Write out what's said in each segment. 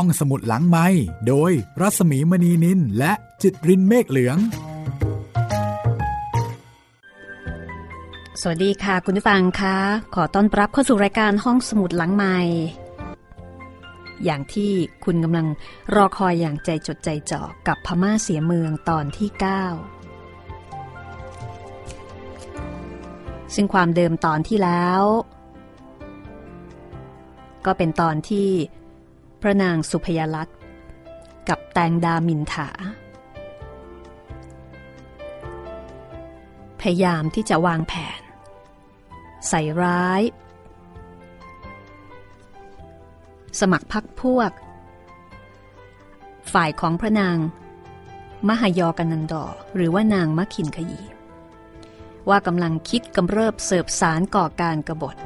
ห้องสมุดหลังไม้โดยรัสมีมณีนินและจิตรินเมฆเหลือง สวัสดีค่ะ คุณผู้ฟังคะขอต้อนรับเข้าสู่รายการห้องสมุดหลังไม้อย่างที่คุณกำลังรอคอยอย่างใจจดใจจ่อกับพม่าเสียเมืองตอนที่ 9 ซึ่งความเดิมตอนที่แล้ว ก็เป็นตอนที่ ระนางสุพยลัตกับแตงดามินถา พยายามที่จะวางแผน ใส่ร้าย สมัครพักพวก ฝ่ายของพระนาง มหายอกันันดอหรือว่านางมะขินขยีว่ากำลังคิดกำเริบเสิบสารก่อการกรบฏ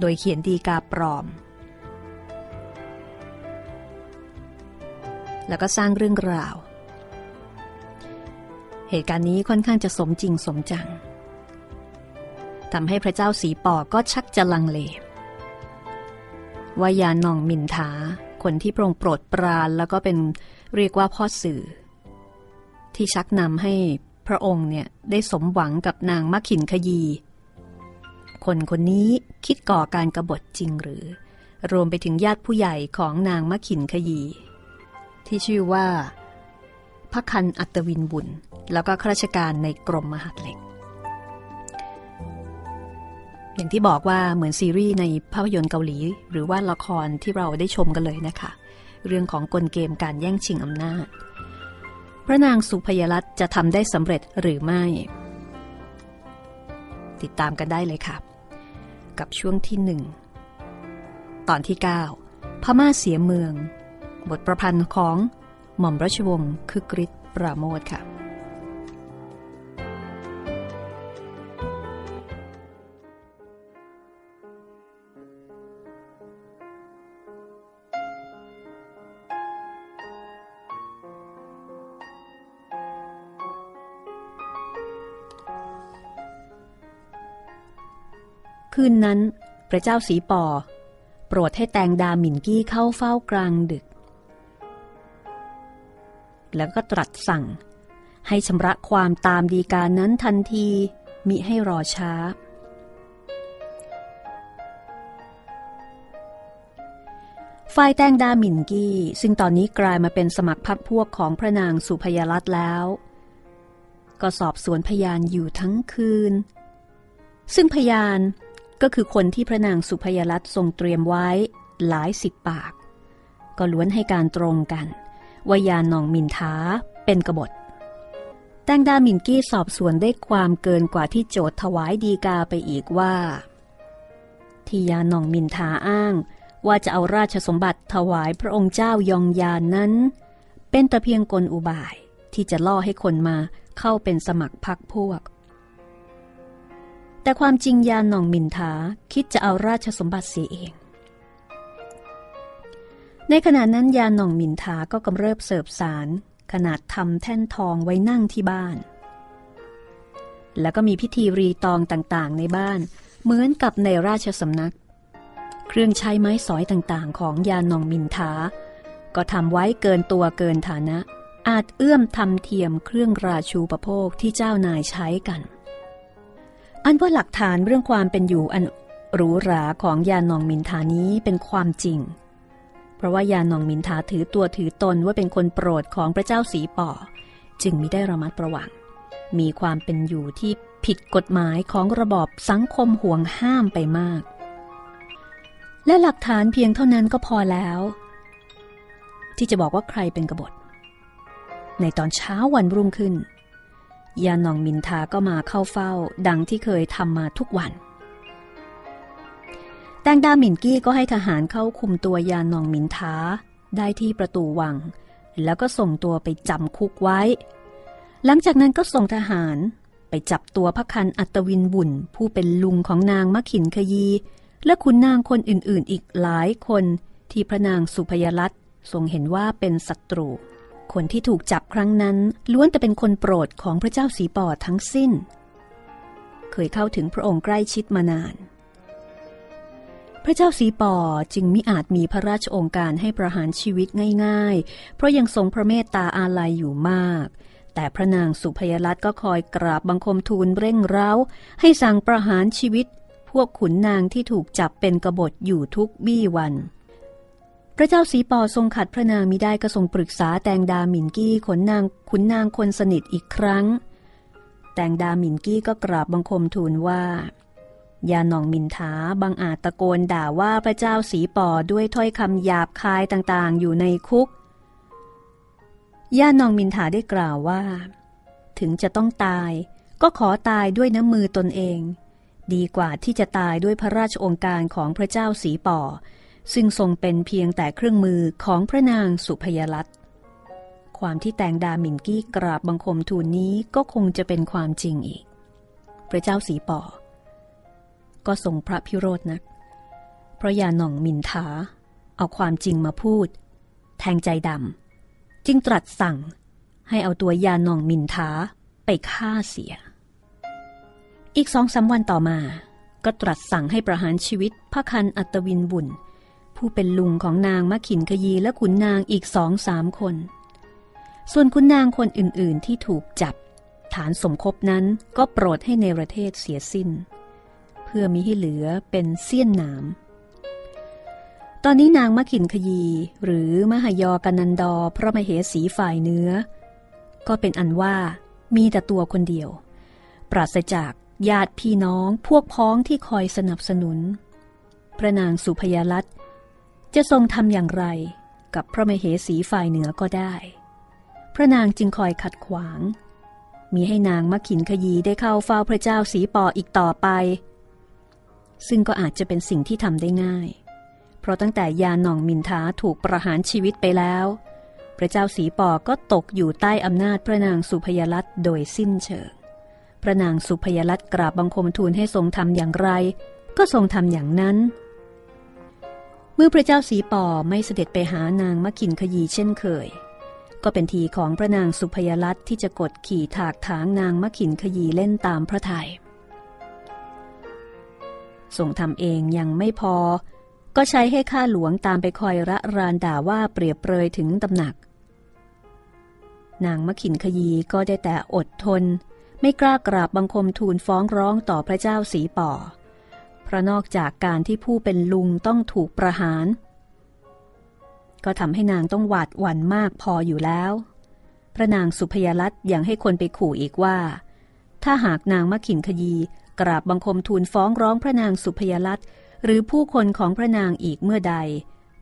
โดยเขียนดีกาปลอม แล้วก็สร้างเรื่องราว เหตุการณ์นี้ค่อนข้างจะสมจริงสมจังทำให้พระเจ้าสีปอก็ชักจะลังเล ว่ายาหน่องมินทาคนที่พรงโปรดปรานแล้วก็เป็นเรียกว่าพ่อสื่อ ที่ชักนำให้พระองค์เนี่ยได้สมหวังกับนางมักขินขยี คนคนนี้คิดก่อการกรบฏจริงหรือ รวมไปถึงญาติผู้ใหญ่ของนางมักขินขยี ที่ชื่อว่าพระคันอัตวินบุญ แล้วก็ข้าราชการในกรมมหาดเล็ก อย่างที่บอกว่าเหมือนซีรีส์ในภาพยนตร์เกาหลี หรือว่าละครที่เราได้ชมกันเลยนะคะ เรื่องของกลเกมการแย่งชิงอำนาจ พระนางสุพยรัตจะทำได้สำเร็จหรือไม่ ติดตามกันได้เลยค่ะ กับช่วงที่หนึ่งตอนที่ 9 พม่าเสียเมือง บทประพันธ์ของหม่อมราชวงศ์คึกฤทธิ์ปราโมทค่ะ คืนนั้นพระเจ้าสีปอ โปรดให้แตงดาหมิ่นกี้เข้าเฝ้ากลางดึก แล้วก็ตรัสสั่ง ให้ชำระความตามดีการนั้นทันทีมิให้รอช้า ฝ่ายแตงดาหมินกี้ ซึ่งตอนนี้กลายมาเป็นสมัครพรรคพวกของพระนางสุพยรัตแล้ว ก็สอบสวนพยานอยู่ทั้งคืน ซึ่งพยานก็คือคนที่พระนางสุพยรัตทรงเตรียมไว้หลายสิบปาก ก็ล้วนให้การตรงกัน วายานองมินท้าเป็นกบฏ แตงดามินกี้สอบสวนได้ความเกินกว่าที่โจทถวายดีกาไปอีกว่า ที่ยานองมินทาอ้างว่าจะเอาราชสมบัติถวายพระองค์เจ้ายองยานนั้น เป็นแต่เพียงกลอุบายที่จะล่อให้คนมาเข้าเป็นสมัครพรรคพวก แต่ความจริงยานองมินทาคิดจะเอาราชสมบัติเสียเอง ในขณะนั้นยาหนองมินทาก็กำเริบเสิบสาร ขนาดทำแท่นทองไว้นั่งที่บ้าน แล้วก็มีพิธีรีตองต่างๆ ในบ้าน เหมือนกับในราชสำนัก เครื่องใช้ไม้สอยต่างๆ ของยาหนองมินทา ก็ทำไว้เกินตัวเกินฐานะ อาจเอื้อมทำเทียมเครื่องราชูปโภคที่เจ้านายใช้กัน อันว่าหลักฐานเรื่องความเป็นอยู่อันหรูหราของยาหนองมินทานี้เป็นความจริง เพราะว่ายานองมินทาถือตัวถือตนว่าเป็นคนโปรดของพระเจ้าสีป่อ จึงมิได้ระมัดระวัง มีความเป็นอยู่ที่ผิดกฎหมายของระบอบสังคมห่วงห้ามไปมาก และหลักฐานเพียงเท่านั้นก็พอแล้ว ที่จะบอกว่าใครเป็นกบฏ ในตอนเช้าวันรุ่งขึ้น ยานองมินทาก็มาเข้าเฝ้า ดังที่เคยทำมาทุกวัน แตงดาหมินกี้ก็ให้ทหารเข้าคุมตัวยาหนองมินท้า ได้ที่ประตูวัง แล้วก็ส่งตัวไปจำคุกไว้ หลังจากนั้นก็ส่งทหารไปจับตัวพระคันอัตวินบุญผู้เป็นลุงของนางมะขินขยี และขุนนางคนอื่นๆ อีกหลายคนที่พระนางสุพยรัตทรงเห็นว่าเป็นศัตรู คนที่ถูกจับครั้งนั้น ล้วนแต่เป็นคนโปรดของพระเจ้าสีปอทั้งสิ้น เคยเข้าถึงพระองค์ใกล้ชิดมานาน พระเจ้าสีป่อจึงมิอาจมีพระราชองค์การให้ประหารชีวิตง่าย ๆ เพราะยังทรงพระเมตตาอาลัยอยู่มาก แต่พระนางสุพยรัตก็คอยกราบบังคมทูลเร่งเร้า ให้สั่งประหารชีวิต พวกขุนนางที่ถูกจับเป็นกบฏอยู่ทุกบี้วัน พระเจ้าสีปอทรงขัดพระนางมิได้ก็ทรงปรึกษาแตงดาหมินกี้ขนนางขุนนางคนสนิทอีกครั้ง แตงดาหมินกี้ก็กราบบังคมทูลว่า ยาหนองมินทาบังอาจตะโกนด่าว่าพระเจ้าสีปอด้วยถ้อยคำหยาบคายต่างๆ อยู่ในคุก ยาหนองมินทาได้กล่าวว่า ถึงจะต้องตาย ก็ขอตายด้วยน้ำมือตนเอง ดีกว่าที่จะตายด้วยพระราชองค์การของพระเจ้าสีปอซึ่งทรงเป็นเพียงแต่เครื่องมือของพระนางสุพยรัตความที่แตงดาหมินกี้กราบบังคมทูลนี้ก็คงจะเป็นความจริงอีก พระเจ้าสีปอ ก็ทรงพระพิโรธนัก เพราะยาหน่องมินทา เอาความจริงมาพูด แทงใจดำจึงตรัสสั่งให้เอาตัวยาหน่องมินทาไปฆ่าเสีย อีกสองสาวันต่อมา ก็ตรัสสั่งให้ประหารชีวิตพระคันอัตวินบุญ ผู้เป็นลุงของนางมะขินขยีและขุนนางอีกสองสามคน ส่วนขุนนางคนอื่นๆที่ถูกจับ ฐานสมคบนั้นก็โปรดให้ในประเทศเสียสิ้น พื่อมิให้เหลือเป็นเสี้ยนหนาม ตอนนี้นางมะขินขยี หรือมหยอกันันดอพระมเหสีฝ่ายเนื้อ ก็เป็นอันว่ามีแต่ตัวคนเดียว ปราศจากญาติพี่น้องพวกพ้องที่คอยสนับสนุน พระนางสุพยาลัตจะทรงทำอย่างไรกับพระมเหสีฝ่ายเหนือก็ได้ พระนางจึงคอยขัดขวาง มีให้นางมะขินขยีได้เข้าเฝ้าพระเจ้าสีปออีกต่อไป ซึ่งก็อาจจะเป็นสิ่งที่ทำได้ง่าย เพราะตั้งแต่ยาหน่องมินทาถูกประหารชีวิตไปแล้ว พระเจ้าสีปอก็ตกอยู่ใต้อำนาจพระนางสุพยรัตโดยสิ้นเชิง พระนางสุพยรัตกราบบังคมทูลให้ทรงทำอย่างไร ก็ทรงทำอย่างนั้น เมื่อพระเจ้าสีปอไม่เสด็จไปหานางมะขินขยีเช่นเคย ก็เป็นทีของพระนางสุพยรัตที่จะกดขี่ถากถางนางมะขินขยีเล่นตามพระทยัย ทรงทำเองยังไม่พอ ก็ใช้ให้ข้าหลวงตามไปคอยระรานด่าว่าเปรียบเปรยถึงตำหนัก นางมะขินขยีก็ได้แต่อดทน ไม่กล้ากราบบังคมทูลฟ้องร้องต่อพระเจ้าสีป่อเพราะนอกจากการที่ผู้เป็นลุงต้องถูกประหาร ก็ทำให้นางต้องหวาดหวั่นมากพออยู่แล้ว พระนางสุพยรัตยังให้คนไปขู่อีกว่า ถ้าหากนางมะขินขยี กราบบังคมทูลฟ้องร้องพระนางสุพยลัตหรือผู้คนของพระนางอีกเมื่อใด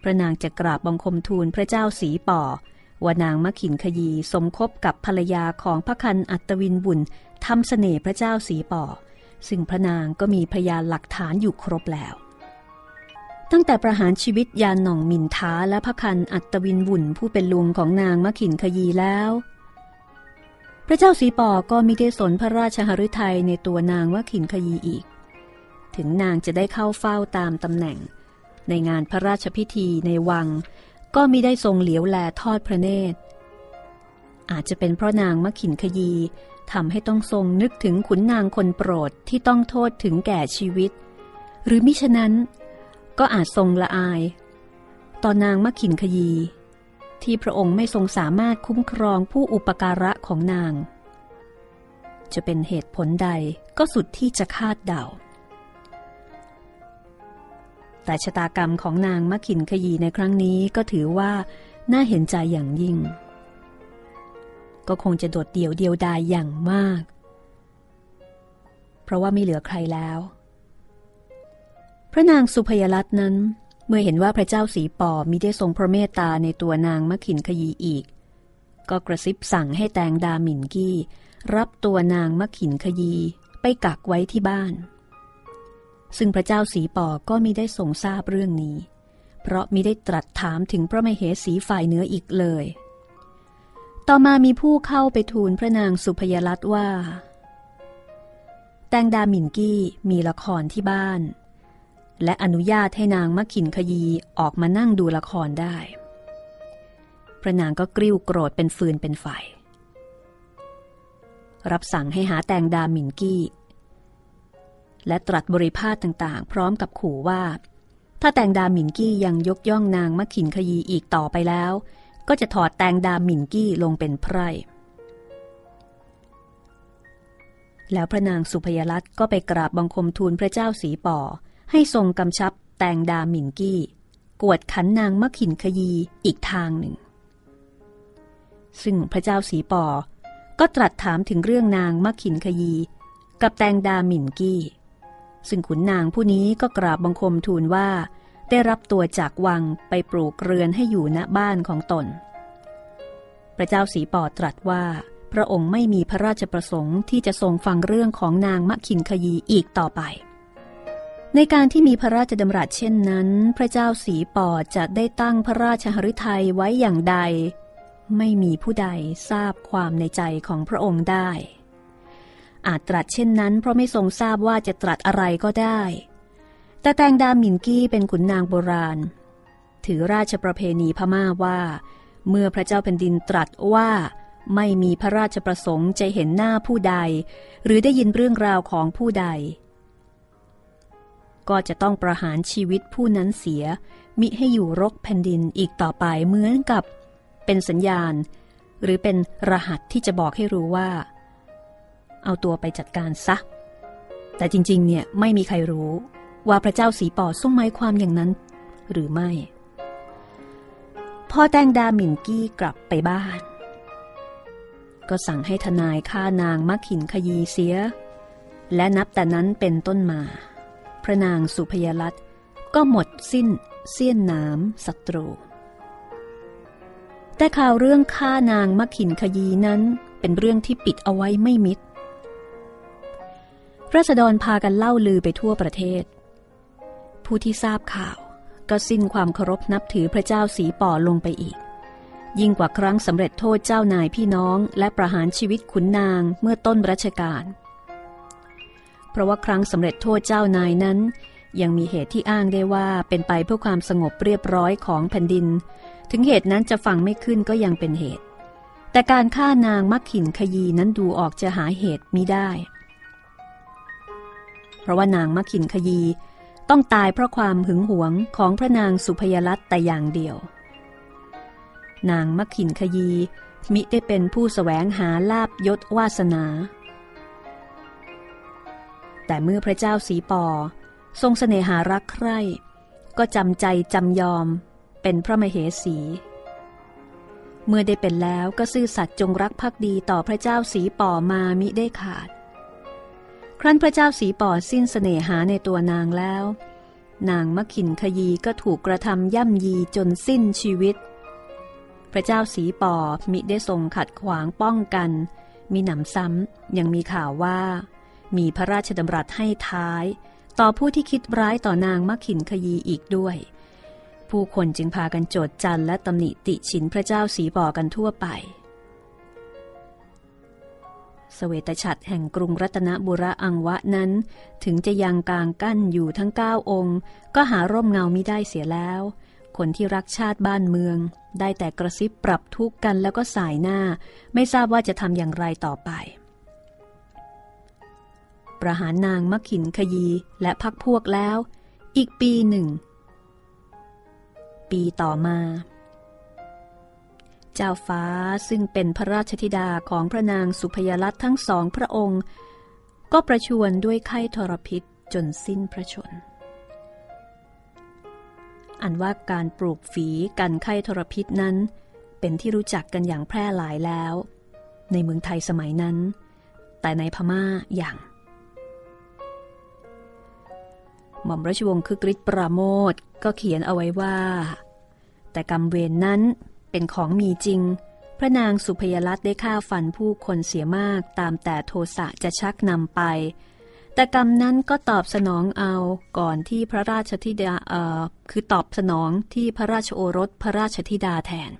พระนางจะกราบบังคมทูลพระเจ้าสีป่อว่านางมะขินขยีสมคบกับภรรยาของพระคันอัตวินบุญทำเสน่ห์พระเจ้าสีป่อซึ่งพระนางก็มีพยานหลักฐานอยู่ครบแล้ว ตั้งแต่ประหารชีวิตยานหน่องมินท้าและพระคันอัตวินบุญผู้เป็นลุงของนางมะขินขยีแล้ว พระเจ้าสีปอก็มิได้สนพระราชหฤทัยในตัวนางว่าขินขยีอีก ถึงนางจะได้เข้าเฝ้าตามตำแหน่ง ในงานพระราชพิธีในวัง ก็มิได้ทรงเหลียวแลทอดพระเนตร อาจจะเป็นเพราะนางมะขินขยีทำให้ต้องทรงนึกถึงขุนนางคนโปรดที่ต้องโทษถึงแก่ชีวิต หรือมิฉะนั้น ก็อาจทรงละอาย ตอนนางมะขินขยี ที่พระองค์ไม่ทรงสามารถคุ้มครองผู้อุปการะของนาง จะเป็นเหตุผลใดก็สุดที่จะคาดเดา แต่ชะตากรรมของนางมะขินขยีในครั้งนี้ก็ถือว่าน่าเห็นใจอย่างยิ่ง ก็คงจะโดดเดี่ยวเดียวดายอย่างมาก เพราะว่าไม่เหลือใครแล้ว พระนางสุพยรัตน์นั้น เมื่อเห็นว่าพระเจ้าสีปอมิได้ทรงพระเมตตาในตัวนางมะขินขยีอีก ก็กระซิบสั่งให้แตงดาหมินกี้ รับตัวนางมะขินขยีไปกักไว้ที่บ้าน ซึ่งพระเจ้าสีปอก็มิได้ทรงทราบเรื่องนี้ เพราะมิได้ตรัสถามถึงพระมเหสีฝ่ายเนื้ออีกเลย ต่อมามีผู้เข้าไปทูลพระนางสุพยรัตว่า แตงดาหมินกี้มีละครที่บ้าน และอนุญาตให้นางมะขินขยีออกมานั่งดูละครได้ พระนางก็กริ้วโกรธเป็นฟืนเป็นไฟ รับสั่งให้หาแตงดาหมินกี้ และตรัสบริพาทต่างๆ พร้อมกับขู่ว่า ถ้าแตงดาหมินกี้ยังยกย่องนางมักขินขยีอีกต่อไปแล้ว ก็จะถอดแตงดาหมินกี้ลงเป็นไพร่แล้วพระนางสุพยรัตน์ก็ไปกราบบังคมทูลพระเจ้าสีป่อ ให้ทรงกำชับแตงดาหมินกี้ กวดขันนางมักขินขยีอีกทางหนึ่ง ซึ่งพระเจ้าสีปอ ก็ตรัสถามถึงเรื่องนางมักขินขยี กับแตงดาหมินกี้ ซึ่งขุนนางผู้นี้ก็กราบบังคมทูลว่า ได้รับตัวจากวังไปปลูกเรือนให้อยู่ณบ้านของตน พระเจ้าสีปอตรัสว่าพระองค์ไม่มีพระราชประสงค์ที่จะทรงฟังเรื่องของนางมักขินขยีอีกต่อไป ในการที่มีพระราชดำรัสเช่นนั้น พระเจ้าสีป่อจะได้ตั้งพระราชหฤทัยไว้อย่างใด ไม่มีผู้ใดทราบความในใจของพระองค์ได้ อาจตรัสเช่นนั้น เพราะไม่ทรงทราบว่าจะตรัสอะไรก็ได้ แต่แตงดาหมินกี้เป็นขุนนางโบราณ ถือราชประเพณีพม่าว่า เมื่อพระเจ้าแผ่นดินตรัสว่าไม่มีพระราชประสงค์จะเห็นหน้าผู้ใด หรือได้ยินเรื่องราวของผู้ใด ก็จะต้องประหารชีวิตผู้นั้นเสีย มิให้อยู่รกแผ่นดินอีกต่อไปเหมือนกับ เป็นสัญญาณ หรือเป็นรหัสที่จะบอกให้รู้ว่า เอาตัวไปจัดการซะ แต่จริง ๆ เนี่ยไม่มีใครรู้ว่าพระเจ้าสีปอทรงหมายความอย่างนั้น หรือไม่พ่อแตงดาหมินกี้กลับไปบ้าน ก็สั่งให้ทนายฆ่านางมักขินขยีเสีย และนับแต่นั้นเป็นต้นมา พระนางสุพยรัตก็หมดสิ้นเสี้ยนน้ำศัตรู แต่ข่าวเรื่องฆ่านางมักขินขยีนั้นเป็นเรื่องที่ปิดเอาไว้ไม่มิดรัษฎรพากันเล่าลือไปทั่วประเทศ ผู้ที่ทราบข่าวก็สิ้นความเคารพนับถือพระเจ้าสีป่อลงไปอีก ยิ่งกว่าครั้งสำเร็จโทษเจ้านายพี่น้อง และประหารชีวิตขุนนางเมื่อต้นรัชกาล เพราะว่าครั้งสำเร็จโทษเจ้านายนั้น ยังมีเหตุที่อ้างได้ว่าเป็นไปเพื่อความสงบเรียบร้อยของแผ่นดิน ถึงเหตุนั้นจะฟังไม่ขึ้นก็ยังเป็นเหตุ แต่การฆ่านางมักขินขยีนั้นดูออกจะหาเหตุมิได้ เพราะว่านางมักขินขยีต้องตายเพราะความหึงหวงของพระนางสุพยรัตน์แต่อย่างเดียว นางมักขินขยีมิได้เป็นผู้สแสวงหาลาบยศวาสนา แต่เมื่อพระเจ้าสีปอ ทรงสเสน่หารักใคร่ ก็จำใจจำยอม เป็นพระมเหสี เมื่อได้เป็นแล้วก็ซื่อสัตย์จงรักภักดีต่อพระเจ้าสีปอมามิได้ขาด ครั้นพระเจ้าสีปอสิ้นสเสน่หาในตัวนางแล้ว นางมะขินขยีก็ถูกกระทำย่ำยีจนสิ้นชีวิต พระเจ้าสีปอมิได้ทรงขัดขวางป้องกัน มีหนำซ้ำยังมีข่าวว่า มีพระราชดำรัสให้ท้าย ต่อผู้ที่คิดร้ายต่อนางมะขินขยีอีกด้วย ผู้คนจึงพากันโจดจันและตำหนิติฉินพระเจ้าสีปอกันทั่วไปสเวตฉัตรแห่งกรุงรัตนบุระอังวะนั้น ถึงจะยังกลางกั้นอยู่ทั้งเก้าองค์ ก็หาร่มเงามิได้เสียแล้ว คนที่รักชาติบ้านเมือง ได้แต่กระซิบปรับทุกข์กันแล้วก็สายหน้า ไม่ทราบว่าจะทำอย่างไรต่อไป ประหารนางมักขินขยีและพักพวกแล้ว อีกปีหนึ่ง ปีต่อมา เจ้าฟ้าซึ่งเป็นพระราชธิดาของพระนางสุพยรัตน์ทั้งสองพระองค์ ก็ประชวรด้วยไข้ทรพิษจนสิ้นพระชน อันว่าการปลูกฝีกันไข้ทรพิษนั้น เป็นที่รู้จักกันอย่างแพร่หลายแล้ว ในเมืองไทยสมัยนั้น แต่ในพม่าอย่าง หม่อมราชวงศ์คึกฤทธิ์ปราโมทก็เขียนเอาไว้ว่า แต่กรรมเวรนนั้นเป็นของมีจริง พระนางสุพยรัตได้ฆ่าฟันผู้คนเสียมากตามแต่โทสะจะชักนำไป แต่กรรมนั้นก็ตอบสนองเอาก่อนที่พระราชธิดาเอ่อคือตอบสนองที่พระราชโอรสพระราชธิดาแทน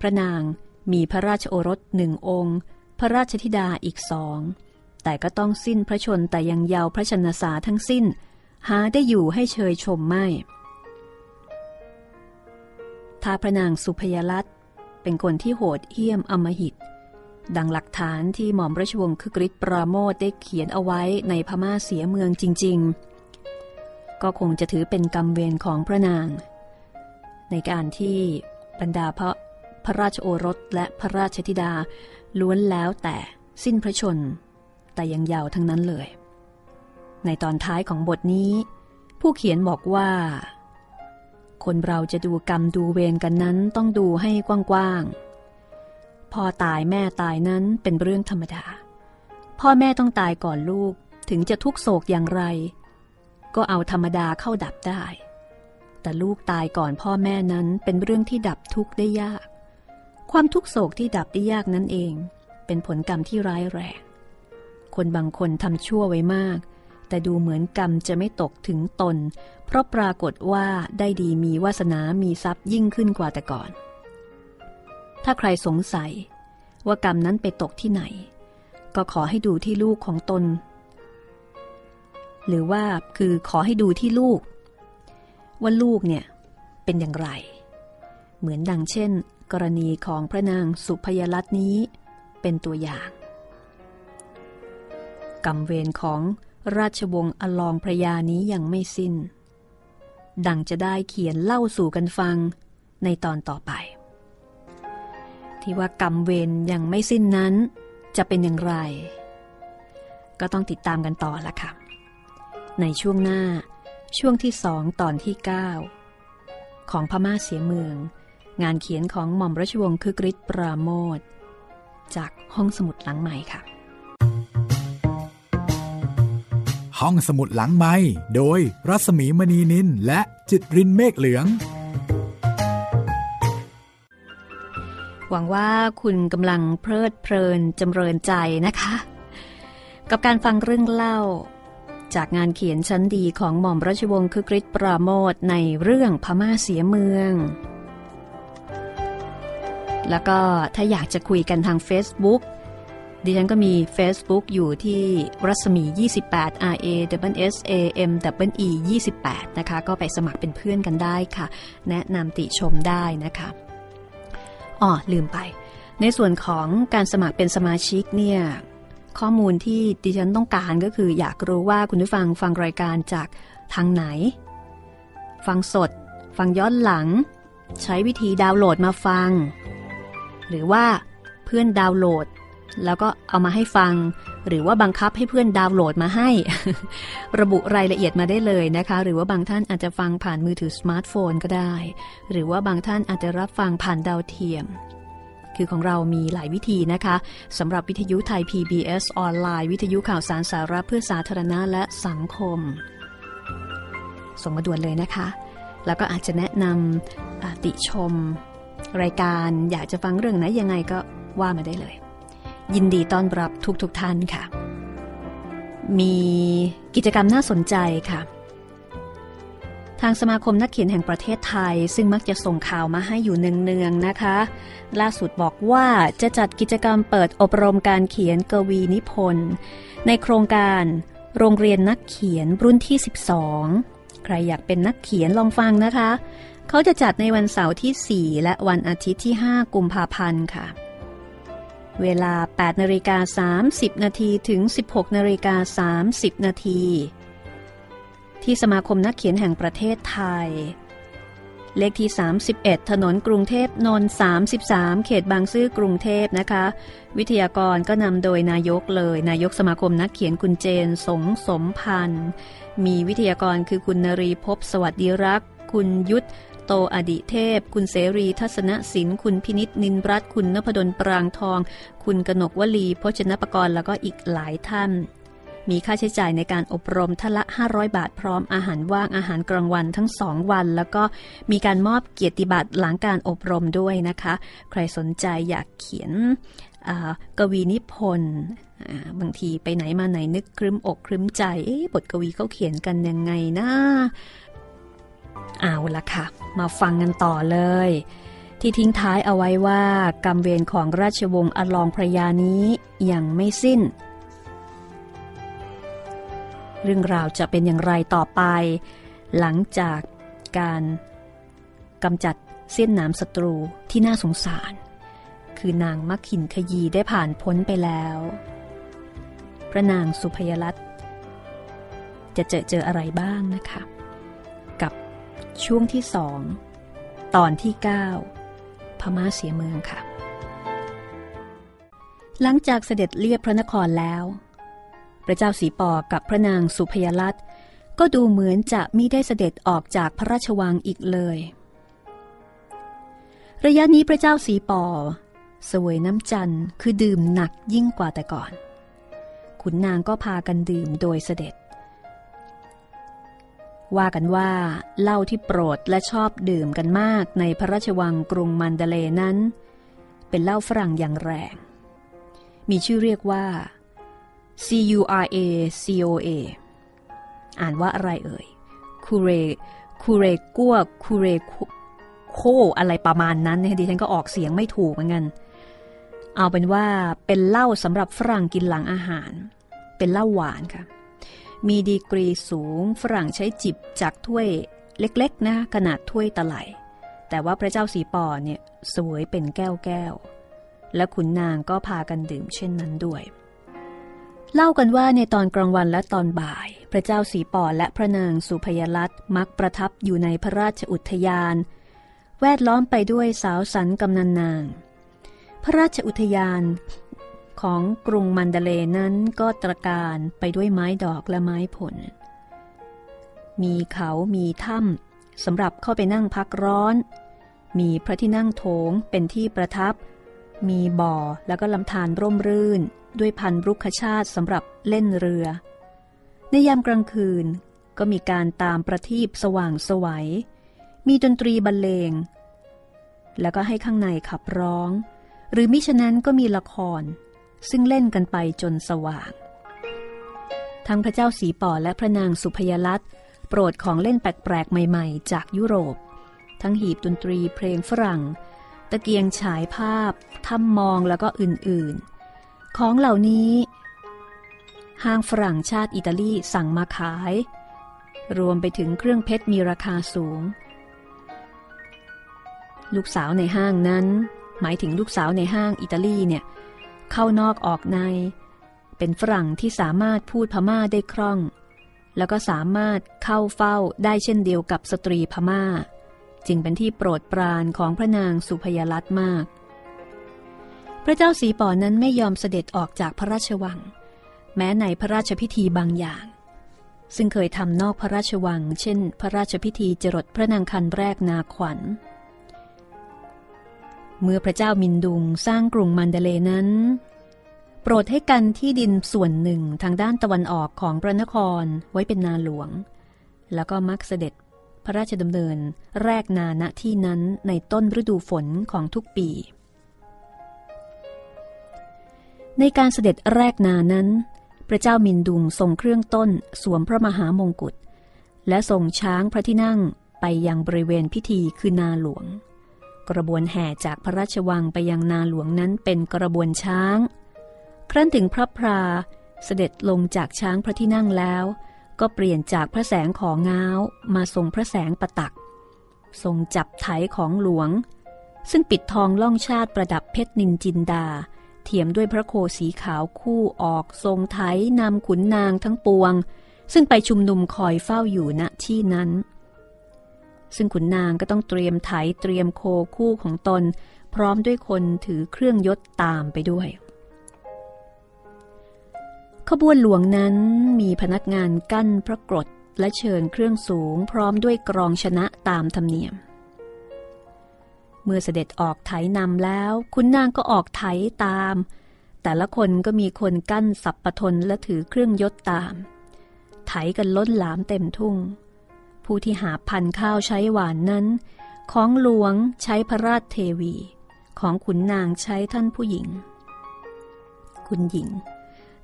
พระนางมีพระราชโอรสหนึ่งองค์ พระราชธิดาอีกสอง แต่ก็ต้องสิ้นพระชนแต่ยังเยาวพระชนสาทั้งสิ้น หาได้อยู่ให้เชยชมไม่ถ้าพระนางสุพยรัตเป็นคนที่โหดเหี้ยมอมหิต ดังหลักฐานที่หม่อมราชวงศ์คึกฤทธิ์ปราโมทได้เขียนเอาไว้ในพม่าเสียเมืองจริงก็คงจะถือเป็นกรรมเวรของพระนาง ในการที่บรรดาพระพระราชโอรสและพระราชธิดาล้วนแล้วแต่สิ้นพระชน แต่ยังยาวทั้งนั้นเลย ในตอนท้ายของบทนี้ ผู้เขียนบอกว่า คนเราจะดูกรรมดูเวรกันนั้นต้องดูให้กว้างๆพ่อตายแม่ตายนั้นเป็นเรื่องธรรมดา พ่อแม่ต้องตายก่อนลูกถึงจะทุกโศกอย่างไร ก็เอาธรรมดาเข้าดับได้ แต่ลูกตายก่อนพ่อแม่นั้นเป็นเรื่องที่ดับทุกข์ได้ยาก ความทุกโศกที่ดับได้ยากนั่นเอง เป็นผลกรรมที่ร้ายแรง คนบางคนทำชั่วไว้มาก แต่ดูเหมือนกรรมจะไม่ตกถึงตน เพราะปรากฏว่าได้ดีมีวาสนามีทรัพย์ยิ่งขึ้นกว่าแต่ก่อน ถ้าใครสงสัย ว่ากรรมนั้นไปตกที่ไหน ก็ขอให้ดูที่ลูกของตน หรือว่าคือขอให้ดูที่ลูก ว่าลูกเนี่ยเป็นอย่างไร เหมือนดังเช่น กรณีของพระนางสุพยรัตน์นี้เป็นตัวอย่าง กรรมเวรของราชวงศ์อลองพระยานี้ยังไม่สิ้น ดังจะได้เขียนเล่าสู่กันฟังในตอนต่อไป ที่ว่ากรรมเวรยังไม่สิ้นนั้น จะเป็นอย่างไร ก็ต้องติดตามกันต่อละค่ะ ในช่วงหน้าช่วงที่สองตอนที่ 9 ของพม่าเสียเมือง งานเขียนของหม่อมราชวงศ์คึกฤทธิ์ปราโมทจากห้องสมุดหลังใหม่ค่ะ ห้องสมุดหลังไม้โดยรัศมีมณีนินและจิตรินเมฆเหลือง หวังว่าคุณกำลังเพลิดเพลินจำเริญใจนะคะ กับการฟังเรื่องเล่า จากงานเขียนชั้นดีของหม่อมราชวงศ์คึกฤทธิ์ปราโมทในเรื่องพม่าเสียเมือง แล้วก็ถ้าอยากจะคุยกันทาง Facebook ดิฉันก็มี Facebook อยู่ที่รัศมี 28 R A W S A M W E 28 นะคะ ก็ไปสมัครเป็นเพื่อนกันได้ค่ะ แนะนำติชมได้นะคะอ๋อลืมไป ในส่วนของการสมัครเป็นสมาชิกเนี่ย ข้อมูลที่ดิฉันต้องการก็คืออยากรู้ว่าคุณผู้ฟังฟังรายการจากทางไหน ฟังสด ฟังย้อนหลัง ใช้วิธีดาวน์โหลดมาฟัง หรือว่าเพื่อนดาวน์โหลด แล้วก็เอามาให้ฟัง หรือว่าบังคับให้เพื่อนดาวน์โหลดมาให้ ระบุรายละเอียดมาได้เลยนะคะ หรือว่าบางท่านอาจจะฟังผ่านมือถือสมาร์ทโฟนก็ได้ หรือว่าบางท่านอาจจะรับฟังผ่านดาวเทียม คือของเรามีหลายวิธีนะคะสำหรับวิทยุไทย PBS ออนไลน์ วิทยุข่าวสารสาระเพื่อสาธารณะและสังคม ส่งมาด่วนเลยนะคะ แล้วก็อาจจะแนะนำติชม รายการอยากจะฟังเรื่องไหนยังไงก็ว่ามาได้เลย ยินดีต้อนรับทุกๆทท่านค่ะ มีกิจกรรมน่าสนใจค่ะ ทางสมาคมนักเขียนแห่งประเทศไทย ซึ่งมักจะส่งข่าวมาให้อยู่เนืองๆนะคะ ล่าสุดบอกว่าจะจัดกิจกรรมเปิดอบรมการเขียนกวีนิพนธ์ในโครงการโรงเรียนนักเขียนรุ่นที่ 12 ใครอยากเป็นนักเขียนลองฟังนะคะ เขาจะจัดในวันเสาร์ที่ 4 และวันอาทิตย์ที่ 5 กุมภาพันธ์ค่ะ เวลา 8นาฬิกา30 นาทีถึง 16นาฬิกา30 นาที ที่สมาคมนักเขียนแห่งประเทศไทย เลขที่ 31 ถนนกรุงเทพนนท์33 เขตบางซื่อกรุงเทพนะคะ วิทยากรก็นำโดยนายกเลย นายกสมาคมนักเขียนคุณเจนสงสมพันธ์ มีวิทยากรคือคุณนรีพบสวัสดีรัก คุณยุทธโตอดิเทพ คุณเสรีทัศนศิลป์คุณพินิษนินรัตคุณนพดลปรางทอง คุณกนกวลีพจนปกรณ์แล้วก็อีกหลายท่าน มีค่าใช้จ่ายในการอบรมทละ 500 บาทพร้อมอาหารว่างอาหารกลางวันทั้งสองวัน แล้วก็มีการมอบเกียรติบัตรหลังการอบรมด้วยนะคะ ใครสนใจอยากเขียนกวีนิพนธ์บางทีไปไหนมาไหนนึกครึ้มอกครึ้มใจบทกวีเขาเขียนกันยังไงนะ เอาละค่ะ มาฟังกันต่อเลย ที่ทิ้งท้ายเอาไว้ว่ากรรมเวรของราชวงศ์อลองพระยานี้ยังไม่สิ้น เรื่องราวจะเป็นอย่างไรต่อไป หลังจากการกำจัดเส้นน้ำศัตรูที่น่าสงสาร คือนางมักขินขยีได้ผ่านพ้นไปแล้ว พระนางสุพยรัตจะเจอเจออะไรบ้างนะคะ ช่วงที่สอง ตอนที่ 9 พม่าเสียเมืองค่ะ หลังจากเสด็จเลียบพระนครแล้ว พระเจ้าสีปอกับพระนางสุพยรัตก็ดูเหมือนจะมิได้เสด็จออกจากพระราชวังอีกเลย ระยะนี้พระเจ้าสีปอสวยน้ำจันทร์คือดื่มหนักยิ่งกว่าแต่ก่อน ขุนนางก็พากันดื่มโดยเสด็จ ว่ากันว่าเหล้าที่โปรดและชอบดื่มกันมากในพระราชวังกรุงมันเดเลนั้น เป็นเหล้าฝรั่งอย่างแรง มีชื่อเรียกว่า C U R A C O A อ่านว่าอะไรเอ่ย คูเร คูเรกัวคูเรโคอะไรประมาณนั้นนะดิฉันก็ออกเสียงไม่ถูกเหมือนกัน เอาเป็นว่าเป็นเหล้าสำหรับฝรั่งกินหลังอาหาร เป็นเหล้าหวานค่ะ มีดีกรีสูงฝรั่งใช้จิบจากถ้วยเล็กๆนะขนาดถ้วยตะไลแต่ว่าพระเจ้าสีปอเนี่ยสวยเป็นแก้วแก้ว และขุนนางก็พากันดื่มเช่นนั้นด้วย เล่ากันว่าในตอนกลางวันและตอนบ่าย พระเจ้าสีปอและพระนางสุพยรัตมักประทับอยู่ในพระราชอุทยาน แวดล้อมไปด้วยสาวสันกำนันนาง พระราชอุทยาน ของกรุงมันเดเลนั้นก็ตระการไปด้วยไม้ดอกและไม้ผล มีเขามีถ้ำสำหรับเข้าไปนั่งพักร้อน มีพระที่นั่งโถงเป็นที่ประทับ มีบ่อแล้วก็ลำธารร่มรื่น ด้วยพันรุกขชาติสำหรับเล่นเรือ ในยามกลางคืนก็มีการตามประทีปสว่างสวยัย มีดนตรีบรรเลง แล้วก็ให้ข้างในขับร้อง หรือมิฉะนั้นก็มีละคร ซึ่งเล่นกันไปจนสว่าง ทั้งพระเจ้าสีป่อและพระนางสุพยรัตโปรดของเล่นแปลกๆ ใหม่ๆ จากยุโรป ทั้งหีบดนตรีเพลงฝรั่ง ตะเกียงฉายภาพถ้ำมองแล้วก็อื่นๆ ของเหล่านี้ ห้างฝรั่งชาติอิตาลีสั่งมาขาย รวมไปถึงเครื่องเพชรมีราคาสูง ลูกสาวในห้างนั้น หมายถึงลูกสาวในห้างอิตาลีเนี่ย เข้านอกออกใน เป็นฝรั่งที่สามารถพูดพม่าได้คล่อง แล้วก็สามารถเข้าเฝ้าได้เช่นเดียวกับสตรีพม่า จึงเป็นที่โปรดปรานของพระนางสุพยรัตน์มาก พระเจ้าสีป่อนั้นไม่ยอมเสด็จออกจากพระราชวัง แม้ในพระราชพิธีบางอย่าง ซึ่งเคยทำนอกพระราชวัง เช่น พระราชพิธีจรดพระนางคันแรกนาขวัญ เมื่อพระเจ้ามินดุงสร้างกรุงมันเดเลนั้น โปรดให้กันที่ดินส่วนหนึ่งทางด้านตะวันออกของพระนครไว้เป็นนาหลวง แล้วก็มักเสด็จพระราชดำเนินแรกนาณที่นั้นในต้นฤดูฝนของทุกปี ในการเสด็จแรกนานั้น พระเจ้ามินดุงทรงเครื่องต้นสวมพระมหามงกุฎและทรงช้างพระที่นั่งไปยังบริเวณพิธีคือนาหลวง กระบวนแห่จากพระราชวังไปยังนาหลวงนั้นเป็นกระบวนช้าง ครั้นถึงพระพราเสด็จลงจากช้างพระที่นั่งแล้ว ก็เปลี่ยนจากพระแสงของง้าวมาทรงพระแสงประตัก ทรงจับไถของหลวง ซึ่งปิดทองล่องชาติประดับเพชรนินจินดา เทียมด้วยพระโคสีขาวคู่ออกทรงไถนำขุนนางทั้งปวง ซึ่งไปชุมนุมคอยเฝ้าอยู่ณที่นั้น ซึ่งขุนนางก็ต้องเตรียมไถเตรียมโคคู่ของตน พร้อมด้วยคนถือเครื่องยศตามไปด้วย ขบวนหลวงนั้นมีพนักงานกั้นพระกรดและเชิญเครื่องสูง พร้อมด้วยกรองชนะตามธรรมเนียม เมื่อเสด็จออกไถนำแล้ว คุณนางก็ออกไถตาม แต่ละคนก็มีคนกั้นสับปะทนและถือเครื่องยศตาม ไถกันล้นหลามเต็มทุ่ง ผู้ที่หาพันข้าวใช้หวานนั้น ของหลวงใช้พระราชเทวี ของขุนนางใช้ท่านผู้หญิง คุณหญิง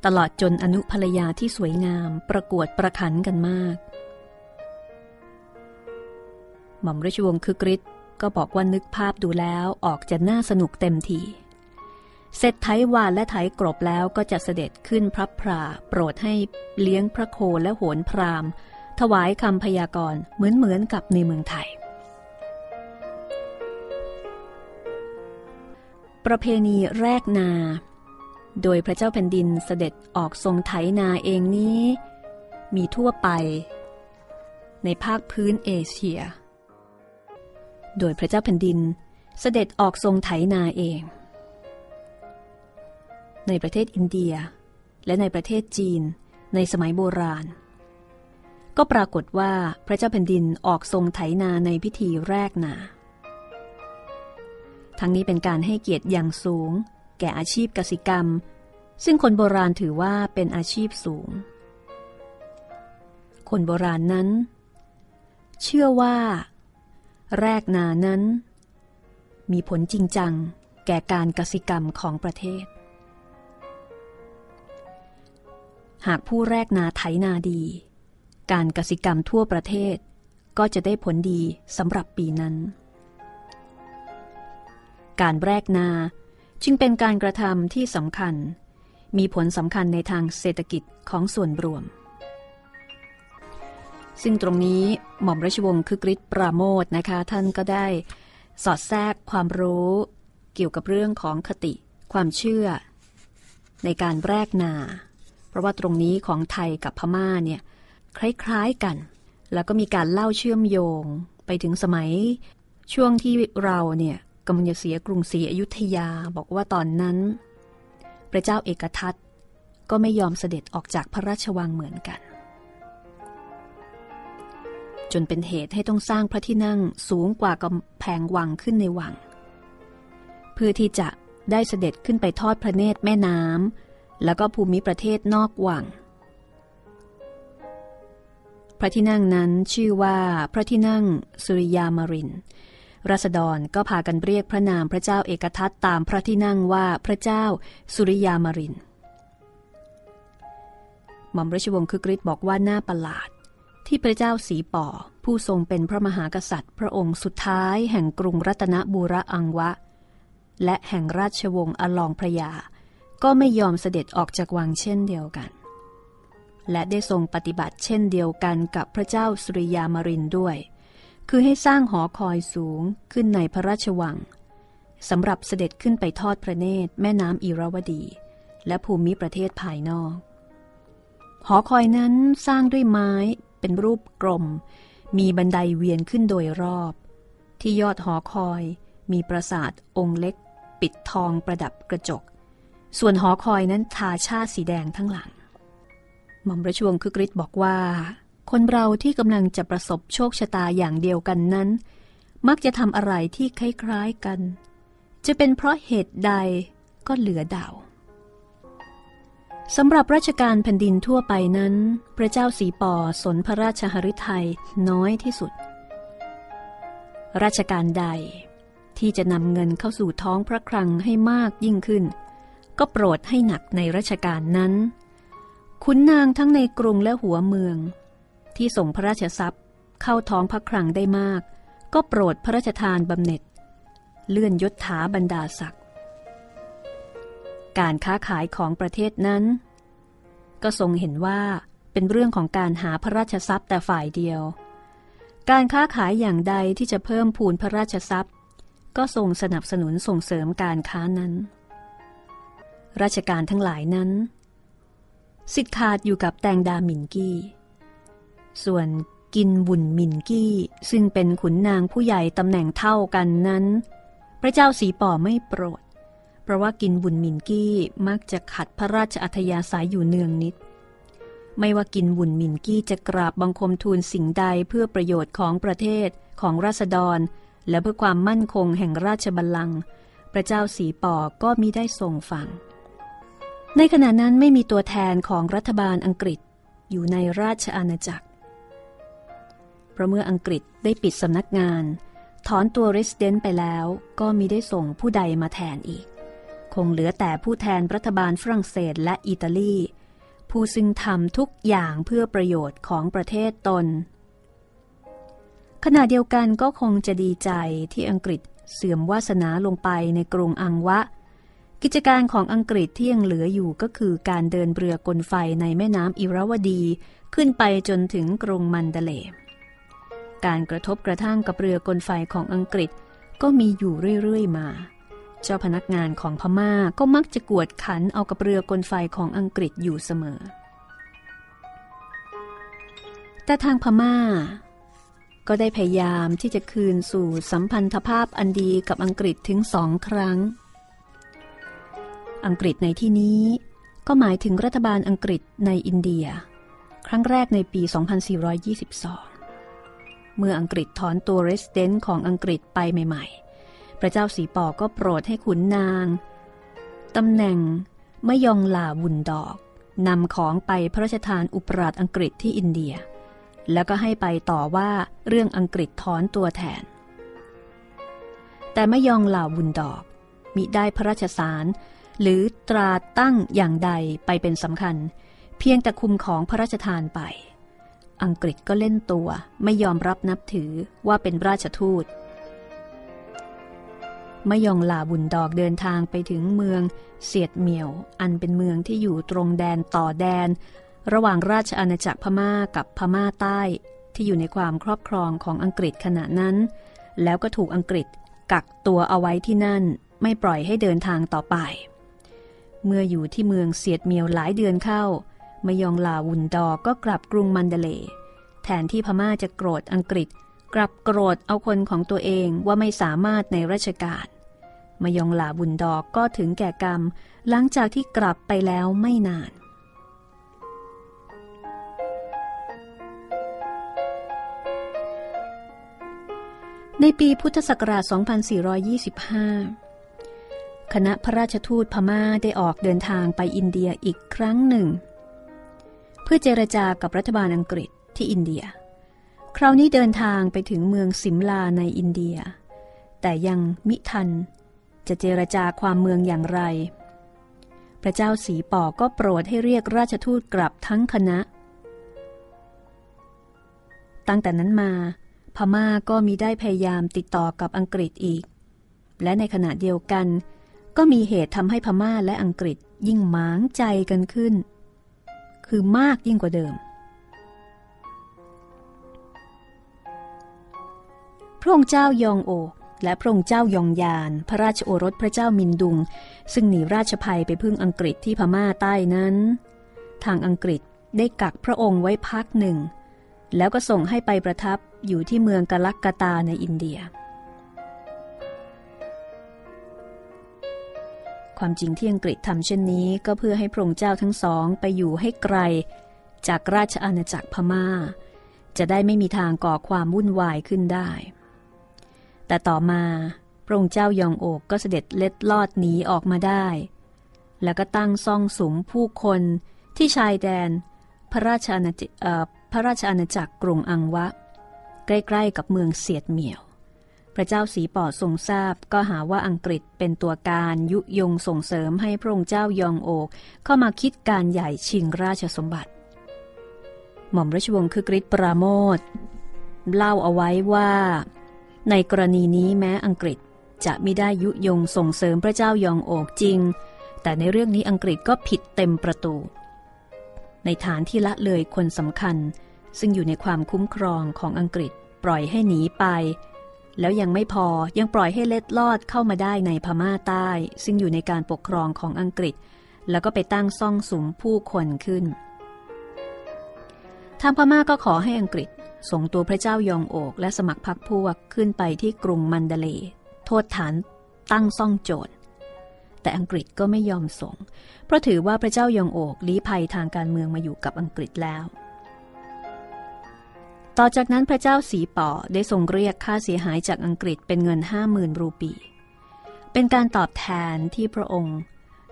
ตลอดจนอนุภรรยาที่สวยงามประกวดประขันกันมาก หม่อมราชวงศ์คึกฤทธิ์ก็บอกว่านึกภาพดูแล้วออกจะน่าสนุกเต็มทีเสร็จไถวานและไถกรบแล้วก็จะเสด็จขึ้นพระพราโปรดให้เลี้ยงพระโคและโหนพราม ถวายคำพยากรณ์เหมือนเหมือนกับในเมืองไทย ประเพณีแรกนา โดยพระเจ้าแผ่นดินเสด็จออกทรงไถนาเองนี้ มีทั่วไป ในภาคพื้นเอเชีย โดยพระเจ้าแผ่นดินเสด็จออกทรงไถนาเอง ในประเทศอินเดีย และในประเทศจีนในสมัยโบราณ ก็ปรากฏว่าพระเจ้าแผ่นดินออกทรงไถนาในพิธีแรกนา ทั้งนี้เป็นการให้เกียรติอย่างสูง แก่อาชีพกสิกรรม ซึ่งคนโบราณถือว่าเป็นอาชีพสูง คนโบราณนั้น เชื่อว่า แรกนานั้น มีผลจริงจังแก่การกสิกรรมของประเทศ หากผู้แรกนาไถนาดี การกสิกรรมทั่วประเทศ ก็จะได้ผลดีสำหรับปีนั้น การแรกนาจึงเป็นการกระทำที่สำคัญ มีผลสำคัญในทางเศรษฐกิจของส่วนรวม ซึ่งตรงนี้หม่อมราชวงศ์คึกฤทธิ์ปราโมทนะคะ ท่านก็ได้สอดแทรกความรู้ เกี่ยวกับเรื่องของคติ ความเชื่อ ในการแรกนา เพราะว่าตรงนี้ของไทยกับพม่าเนี่ย คล้ายๆกัน แล้วก็มีการเล่าเชื่อมโยงไปถึงสมัยช่วงที่เราเนี่ยกำลังจะเสียกรุงศรีอยุธยาบอกว่าตอนนั้น พระเจ้าเอกทัตก็ไม่ยอมเสด็จออกจากพระราชวังเหมือนกัน จนเป็นเหตุให้ต้องสร้างพระที่นั่งสูงกว่ากำแพงวังขึ้นในวัง เพื่อที่จะได้เสด็จขึ้นไปทอดพระเนตรแม่น้ำแล้วก็ภูมิประเทศนอกวัง พระที่นั่งนั้นชื่อว่าพระที่นั่งสุริยามรินรัษฎรก็พากันเรียกพระนามพระเจ้าเอกทัตตามพระที่นั่งว่าพระเจ้าสุริยามริน หม่อมราชวงศ์คึกฤทธิ์บอกว่าหน้าประหลาด ที่พระเจ้าสีป่อ ผู้ทรงเป็นพระมหากษัตริย์ พระองค์สุดท้ายแห่งกรุงรัตนบูระอังวะ และแห่งราชวงศ์อลองพระยา ก็ไม่ยอมเสด็จออกจากวังเช่นเดียวกัน และได้ทรงปฏิบัติเช่นเดียวกันกับพระเจ้าสุริยามรินด้วย คือให้สร้างหอคอยสูงขึ้นในพระราชวังสำหรับเสด็จขึ้นไปทอดพระเนตรแม่น้ำอิราวดี และภูมิประเทศภายนอก หอคอยนั้นสร้างด้วยไม้เป็นรูปกลม มีบันไดเวียนขึ้นโดยรอบ ที่ยอดหอคอยมีปราสาทองค์เล็ก ปิดทองประดับกระจก ส่วนหอคอยนั้นทาชาสีแดงทั้งหลัง หม่อมราชวงศ์คึกฤทธิ์บอกว่า คนเราที่กำลังจะประสบโชคชะตาอย่างเดียวกันนั้น มักจะทำอะไรที่คล้ายๆกัน จะเป็นเพราะเหตุใดก็เหลือเดาสำหรับราชการแผ่นดินทั่วไปนั้น พระเจ้าสีปอสนพระราชหฤทัยน้อยที่สุด ราชการใดที่จะนำเงินเข้าสู่ท้องพระคลังให้มากยิ่งขึ้น ก็โปรดให้หนักในราชการนั้น ขุนนางทั้งในกรุงและหัวเมือง ที่ส่งพระราชทรัพย์ เข้าท้องพระคลังได้มาก ก็โปรดพระราชทานบำเหน็จ เลื่อนยศถาบรรดาศักดิ์การค้าขายของประเทศนั้น ก็ทรงเห็นว่าเป็นเรื่องของการหาพระราชทรัพย์แต่ฝ่ายเดียว การค้าขายอย่างใดที่จะเพิ่มพูนพระราชทรัพย์ ก็ทรงสนับสนุนส่งเสริมการค้านั้น ราชการทั้งหลายนั้น สิทธิ์ขาดอยู่กับแตงดาหมินกี้ ส่วนกินบุญมินกี้ ซึ่งเป็นขุนนางผู้ใหญ่ตำแหน่งเท่ากันนั้น พระเจ้าสีป่อไม่โปรด เพราะว่ากินบุญมินกี้มักจะขัดพระราชอัธยาศัยอยู่เนืองนิด ไม่ว่ากินบุญมินกี้จะกราบบังคมทูลสิ่งใดเพื่อประโยชน์ของประเทศของราษฎร และเพื่อความมั่นคงแห่งราชบัลลังก์พระเจ้าสีป่อก็มิได้ทรงฟัง ในขณะนั้นไม่มีตัวแทนของรัฐบาลอังกฤษอยู่ในราชอาณาจักร เพราะเมื่ออังกฤษได้ปิดสำนักงาน ถอนตัวเรสเดนไปแล้วก็มิได้ส่งผู้ใดมาแทนอีก คงเหลือแต่ผู้แทนรัฐบาลฝรั่งเศสและอิตาลี ผู้ซึ่งทำทุกอย่างเพื่อประโยชน์ของประเทศตน ขณะเดียวกันก็คงจะดีใจที่อังกฤษเสื่อมวาสนาลงไปในกรุงอังวะ กิจการของอังกฤษที่ยังเหลืออยู่ก็คือการเดินเรือกลไฟในแม่น้ำอิราวดี ขึ้นไปจนถึงกรุงมันเดเล การกระทบกระทั่งกับเรือกลไฟของอังกฤษก็มีอยู่เรื่อยๆมา เจ้าพนักงานของพม่าก็มักจะกวดขันเอากับเรือกลไฟของอังกฤษอยู่เสมอ แต่ทางพม่า ก็ได้พยายามที่จะคืนสู่สัมพันธภาพอันดีกับอังกฤษถึงสองครั้ง อังกฤษในที่นี้ ก็หมายถึงรัฐบาลอังกฤษในอินเดีย ครั้งแรกในปี 2422 เมื่ออังกฤษถอนตัวเรสเดนต์ของอังกฤษไปใหม่ๆ พระเจ้าสีปอก็โปรดให้ขุนนางตำแหน่งมยองลาบุนดอกนำของไปพระราชทานอุปราชอังกฤษที่อินเดีย แล้วก็ให้ไปต่อว่าเรื่องอังกฤษถอนตัวแทน แต่มยองลาบุนดอกมิได้พระราชสาร หรือตราตั้งอย่างใดไปเป็นสำคัญ เพียงแต่คุมของพระราชทานไป อังกฤษก็เล่นตัวไม่ยอมรับนับถือว่าเป็นราชทูตมยองลาบุนดอกเดินทางไปถึงเมืองเสียดเหมียว อันเป็นเมืองที่อยู่ตรงแดนต่อแดน ระหว่างราชอาณาจักรพม่ากับพม่าใต้ ที่อยู่ในความครอบครองของอังกฤษขณะนั้น แล้วก็ถูกอังกฤษกักตัวเอาไว้ที่นั่นไม่ปล่อยให้เดินทางต่อไป เมื่ออยู่ที่เมืองเสียดเมียวหลายเดือนเข้ามยองลาวุนดอก็กลับกรุงมันเดเล แทนที่พม่าจะโกรธอังกฤษ กลับโกรธเอาคนของตัวเองว่าไม่สามารถในราชการมายองลาบุญดอกก็ถึงแก่กรรม หลังจากที่กลับไปแล้วไม่นาน ในปีพุทธศักราช 2425 คณะพระราชทูตพม่าได้ออกเดินทางไปอินเดียอีกครั้งหนึ่ง เพื่อเจรจากับรัฐบาลอังกฤษที่อินเดีย คราวนี้เดินทางไปถึงเมืองสิมลาในอินเดีย แต่ยังมิทัน จะเจรจาความเมืองอย่างไร พระเจ้าสีปอก็โปรดให้เรียกราชทูตกลับทั้งคณะ ตั้งแต่นั้นมา พม่าก็มีได้พยายามติดต่อกับอังกฤษอีก และในขณะเดียวกัน ก็มีเหตุทำให้พม่าและอังกฤษยิ่งหมางใจกันขึ้น คือมากยิ่งกว่าเดิม พระองค์เจ้ายองโอ และพระองค์เจ้ายองยาน พระราชโอรสพระเจ้ามินดุง ซึ่งหนีราชภัยไปพึ่งอังกฤษที่พม่าใต้นั้น ทางอังกฤษได้กักพระองค์ไว้พักหนึ่ง แล้วก็ส่งให้ไปประทับอยู่ที่เมืองกาลักกาตาในอินเดีย ความจริงที่อังกฤษทำเช่นนี้ ก็เพื่อให้พระองค์เจ้าทั้งสองไปอยู่ให้ไกล จากราชอาณาจักรพมา่า จะได้ไม่มีทางก่อความวุ่นวายขึ้นได้ แต่ต่อมาพระองค์เจ้ายองโอกก็เสด็จเล็ดลอดหนีออกมาได้ แล้วก็ตั้งซ่องสุมผู้คนที่ชายแดน พระราชอาณาจักรพระราชอาณาจักรกรุงอังวะ ใกล้ๆกับเมืองเสียดเหมี่ยว พระเจ้าสีปอทรงทราบก็หาว่าอังกฤษเป็นตัวการยุยงส่งเสริมให้พระองค์เจ้ายองโอกเข้ามาคิดการใหญ่ชิงราชสมบัติ หม่อมราชวงศ์คือกริชปราโมทเล่าเอาไว้ว่า ในกรณีนี้แม้อังกฤษจะไม่ได้ยุยงส่งเสริมพระเจ้ายองโอกจริง แต่ในเรื่องนี้อังกฤษก็ผิดเต็มประตู ในฐานที่ละเลยคนสำคัญ ซึ่งอยู่ในความคุ้มครองของอังกฤษปล่อยให้หนีไป แล้วยังไม่พอยังปล่อยให้เล็ดลอดเข้ามาได้ในพม่าใต้ ซึ่งอยู่ในการปกครองของอังกฤษ แล้วก็ไปตั้งซ่องสุมผู้คนขึ้น ทางพม่าก็ขอให้อังกฤษส่งตัวพระเจ้ายองโอกและสมัครพรรคพวกขึ้นไปที่กรุงมันเดเล โทษฐานตั้งซ่องโจรแต่อังกฤษก็ไม่ยอมส่ง เพราะถือว่าพระเจ้ายองโอกลี้ภัยทางการเมืองมาอยู่กับอังกฤษแล้ว ต่อจากนั้นพระเจ้าสีป่อได้ทรงเรียกค่าเสียหายจากอังกฤษเป็นเงินห้าหมื่นรูปี เป็นการตอบแทนที่พระองค์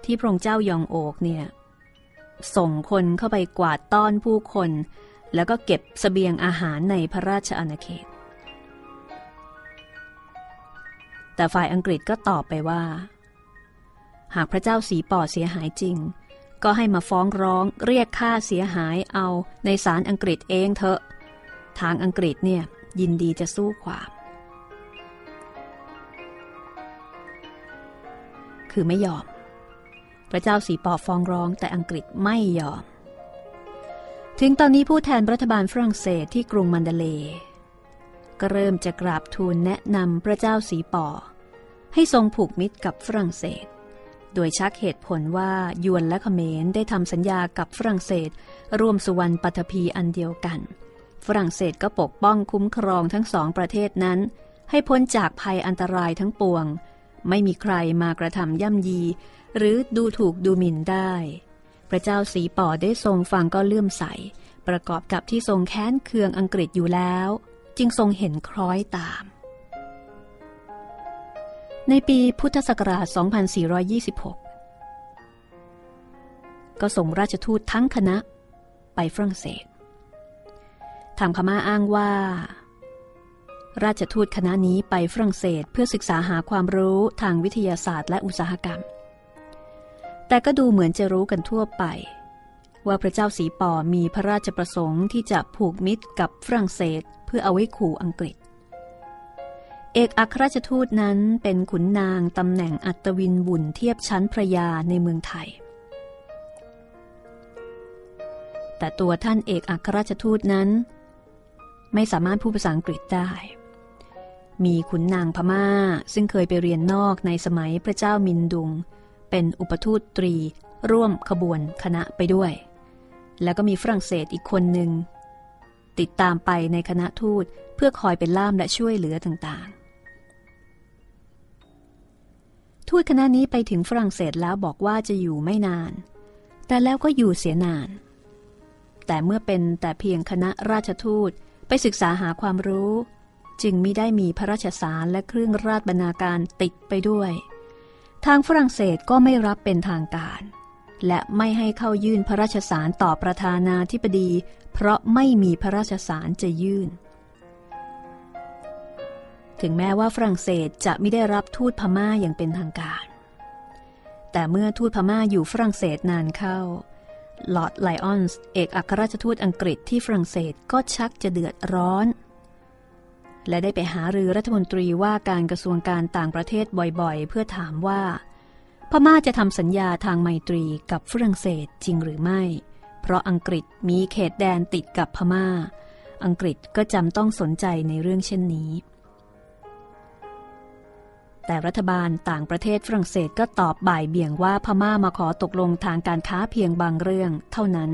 ที่พระองค์เจ้ายองโอกเนี่ยส่งคนเข้าไปกวาดต้อนผู้คน แล้วก็เก็บสเสบียงอาหารในพระราชอาณาเขต แต่ฝ่ายอังกฤษก็ตอบไปว่า หากพระเจ้าสีป่อเสียหายจริง ก็ให้มาฟ้องร้องเรียกค่าเสียหายเอาในศาลอังกฤษเองเถอะ ทางอังกฤษเนี่ยยินดีจะสู้ความ คือไม่ยอม พระเจ้าสีปอฟ้องร้องแต่อังกฤษไม่ยอม ถึงตอนนี้ผู้แทนรัฐบาลฝรั่งเศสที่กรุงมันเดเล ก็เริ่มจะกราบทูลแนะนำพระเจ้าสีปอให้ทรงผูกมิตรกับฝรั่งเศส โดยชักเหตุผลว่ายวนและเขมรได้ทำสัญญากับฝรั่งเศส ร่วมสุวรรณปัทภีอันเดียวกัน ฝรั่งเศสก็ปกป้องคุ้มครองทั้งสองประเทศนั้น ให้พ้นจากภัยอันตรายทั้งปวง ไม่มีใครมากระทำย่ำยี หรือดูถูกดูหมิ่นได้ พระเจ้าสีป่อได้ทรงฟังก็เลื่อมใส ประกอบกับที่ทรงแค้นเคืองอังกฤษอยู่แล้ว จึงทรงเห็นคล้อยตาม ในปีพุทธศักราช 2426 ก็ส่งราชทูตทั้งคณะไปฝรั่งเศส ทางพม่าอ้างว่า ราชทูตคณะนี้ไปฝรั่งเศสเพื่อศึกษาหาความรู้ทางวิทยาศาสตร์และอุตสาหกรรม แต่ก็ดูเหมือนจะรู้กันทั่วไป ว่าพระเจ้าสีปอมีพระราชประสงค์ที่จะผูกมิตรกับฝรั่งเศสเพื่อเอาไว้ขู่อังกฤษเอกอัครราชทูตนั้นเป็นขุนนางตำแหน่งอัตวินบุญเทียบชั้นพระยาในเมืองไทย แต่ตัวท่านเอกอัครราชทูตนั้น ไม่สามารถพูดภาษาอังกฤษได้ มีขุนนางพมา่า ซึ่งเคยไปเรียนนอกในสมัยพระเจ้ามินดุง เป็นอุปทูตตรี ร่วมขบวนคณะไปด้วย แล้วก็มีฝรั่งเศสอีกคนหนึ่ง ติดตามไปในคณะทูตเพื่อคอยเป็นล่ามและช่วยเหลือต่างๆ ทูตคณะนี้ไปถึงฝรั่งเศสแล้วบอกว่าจะอยู่ไม่นาน แต่แล้วก็อยู่เสียนาน แต่เมื่อเป็นแต่เพียงคณะราชทูต ไปศึกษาหาความรู้ จึงไมิได้มีพระราชสารและเครื่องราชบรรณาการติดไปด้วย ทางฝรั่งเศสก็ไม่รับเป็นทางการ และไม่ให้เข้ายื่นพระราชสารต่อประธานาธิบดี เพราะไม่มีพระราชสารจะยื่น ถึงแม้ว่าฝรั่งเศสจะไม่ได้รับทูตพม่าอย่างเป็นทางการ แต่เมื่อทูตพม่าอยู่ฝรั่งเศสนานเข้า ลอร์ดไลออนส์เอกอัครราชทูตอังกฤษที่ฝรั่งเศสก็ชักจะเดือดร้อน และได้ไปหารือรัฐมนตรีว่าการกระทรวงการต่างประเทศบ่อยๆ เพื่อถามว่า พม่าจะทำสัญญาทางไมตรีกับฝรั่งเศสจริงหรือไม่ เพราะอังกฤษมีเขตแดนติดกับพม่า อังกฤษก็จำต้องสนใจในเรื่องเช่นนี้ แต่รัฐบาลต่างประเทศฝรั่งเศสก็ตอบบ่ายเบี่ยงว่าพม่ามาขอตกลงทางการค้าเพียงบางเรื่องเท่านั้น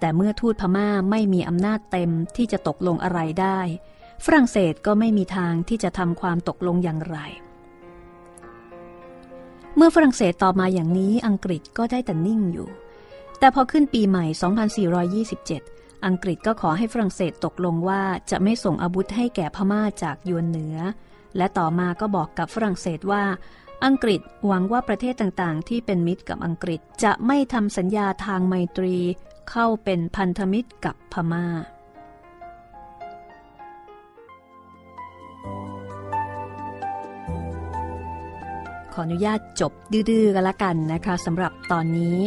แต่เมื่อทูตพม่าไม่มีอำนาจเต็มที่จะตกลงอะไรได้ ฝรั่งเศสก็ไม่มีทางที่จะทำความตกลงอย่างไร เมื่อฝรั่งเศสตอบมาอย่างนี้อังกฤษก็ได้แต่นิ่งอยู่ แต่พอขึ้นปีใหม่ 2427 อังกฤษก็ขอให้ฝรั่งเศสตกลงว่าจะไม่ส่งอาวุธให้แก่พม่าจากยวนเหนือ และต่อมาก็บอกกับฝรั่งเศสว่า อังกฤษหวังว่าประเทศต่างๆ ที่เป็นมิตรกับอังกฤษจะไม่ทำสัญญาทางไมตรี เข้าเป็นพันธมิตรกับพมา่าขออนุญาตจบดื้อๆกันละกันนะคะสำหรับตอนนี้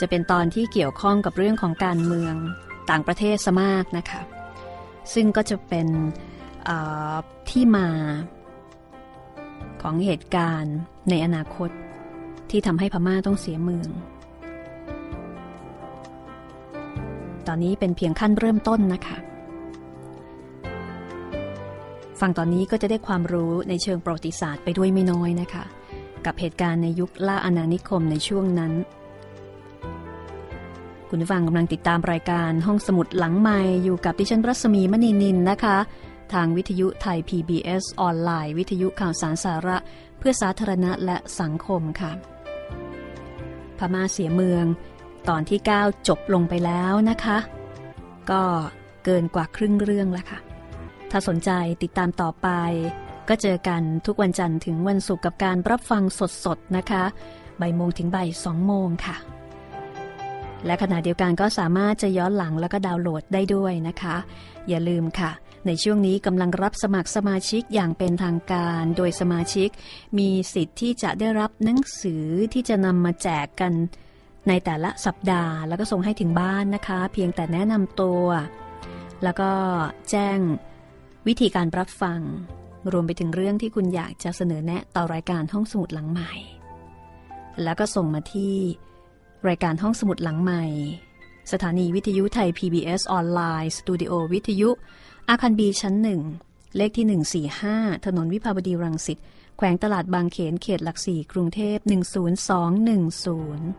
จะเป็นตอนที่เกี่ยวข้องกับเรื่องของการเมืองต่างประเทศซะมากนะคะ ซึ่งก็จะเป็น ที่มาของเหตุการณ์ในอนาคตที่ทำให้พม่าต้องเสียเมือง ตอนนี้เป็นเพียงขั้นเริ่มต้นนะคะ ฟังตอนนี้ก็จะได้ความรู้ในเชิงประวัติศาสตร์ไปด้วยไม่น้อยนะคะ กับเหตุการณ์ในยุคล่าอาณานิคมในช่วงนั้น คุณผู้ฟังกำลังติดตามรายการห้องสมุดหลังใหม่อยู่กับดิฉันรัศมีมณีนินนะคะ ทางวิทยุไทย PBS ออนไลน์ วิทยุข่าวสารสาระ เพื่อสาธารณะและสังคมค่ะ พม่าเสียเมือง ตอนที่ 9 จบลงไปแล้วนะคะ ก็เกินกว่าครึ่งเรื่องแล้วค่ะ ถ้าสนใจติดตามต่อไป ก็เจอกันทุกวันจันทร์ถึงวันศุกร์กับการรับฟังสดๆนะคะบ่ายโมงถึงบ่ายสองโมงค่ะ และขณะเดียวกันก็สามารถจะย้อนหลังแล้วก็ดาวน์โหลดได้ด้วยนะคะ อย่าลืมค่ะ ในช่วงนี้กำลังรับสมัครสมาชิกอย่างเป็นทางการ โดยสมาชิกมีสิทธิ์ที่จะได้รับหนังสือที่จะนำมาแจกกันในแต่ละสัปดาห์ แล้วก็ส่งให้ถึงบ้านนะคะ เพียงแต่แนะนำตัว แล้วก็แจ้งวิธีการรับฟัง รวมไปถึงเรื่องที่คุณอยากจะเสนอแนะต่อรายการห้องสมุดหลังใหม่ แล้วก็ส่งมาที่รายการห้องสมุดหลังใหม่ สถานีวิทยุไทย PBS ออนไลน์สตูดิโอวิทยุ อาคารบีชั้นหนึ่งเลขที่ 145 ถนนวิภาวดีรังสิต แขวงตลาดบางเขน เขตหลักสี่กรุงเทพ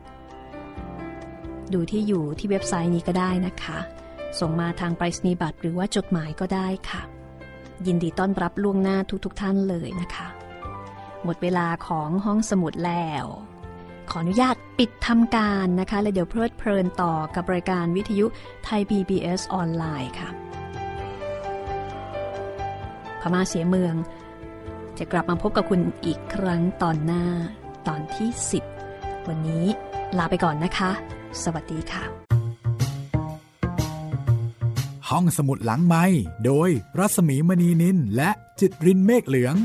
10210 ดูที่อยู่ที่เว็บไซต์นี้ก็ได้นะคะ ส่งมาทางไปรษณียบัตรหรือว่าจดหมายก็ได้ค่ะ ยินดีต้อนรับล่วงหน้าทุกๆทท่านเลยนะคะ หมดเวลาของห้องสมุดแล้ว ขออนุญาตปิดทำการนะคะ และเดี๋ยวเพลิดเพลินต่อกับรายการวิทยุไทย PBS ออนไลน์ค่ะ ม่าเสียเมือง จะกลับมาพบกับคุณอีกครั้งตอนหน้าตอนที่ 10 วันนี้ลาไปก่อนนะคะ สวัสดีค่ะ ห้องสมุดหลังไม้โดยรัศมีมณีนินและจิตรินเมฆเหลือง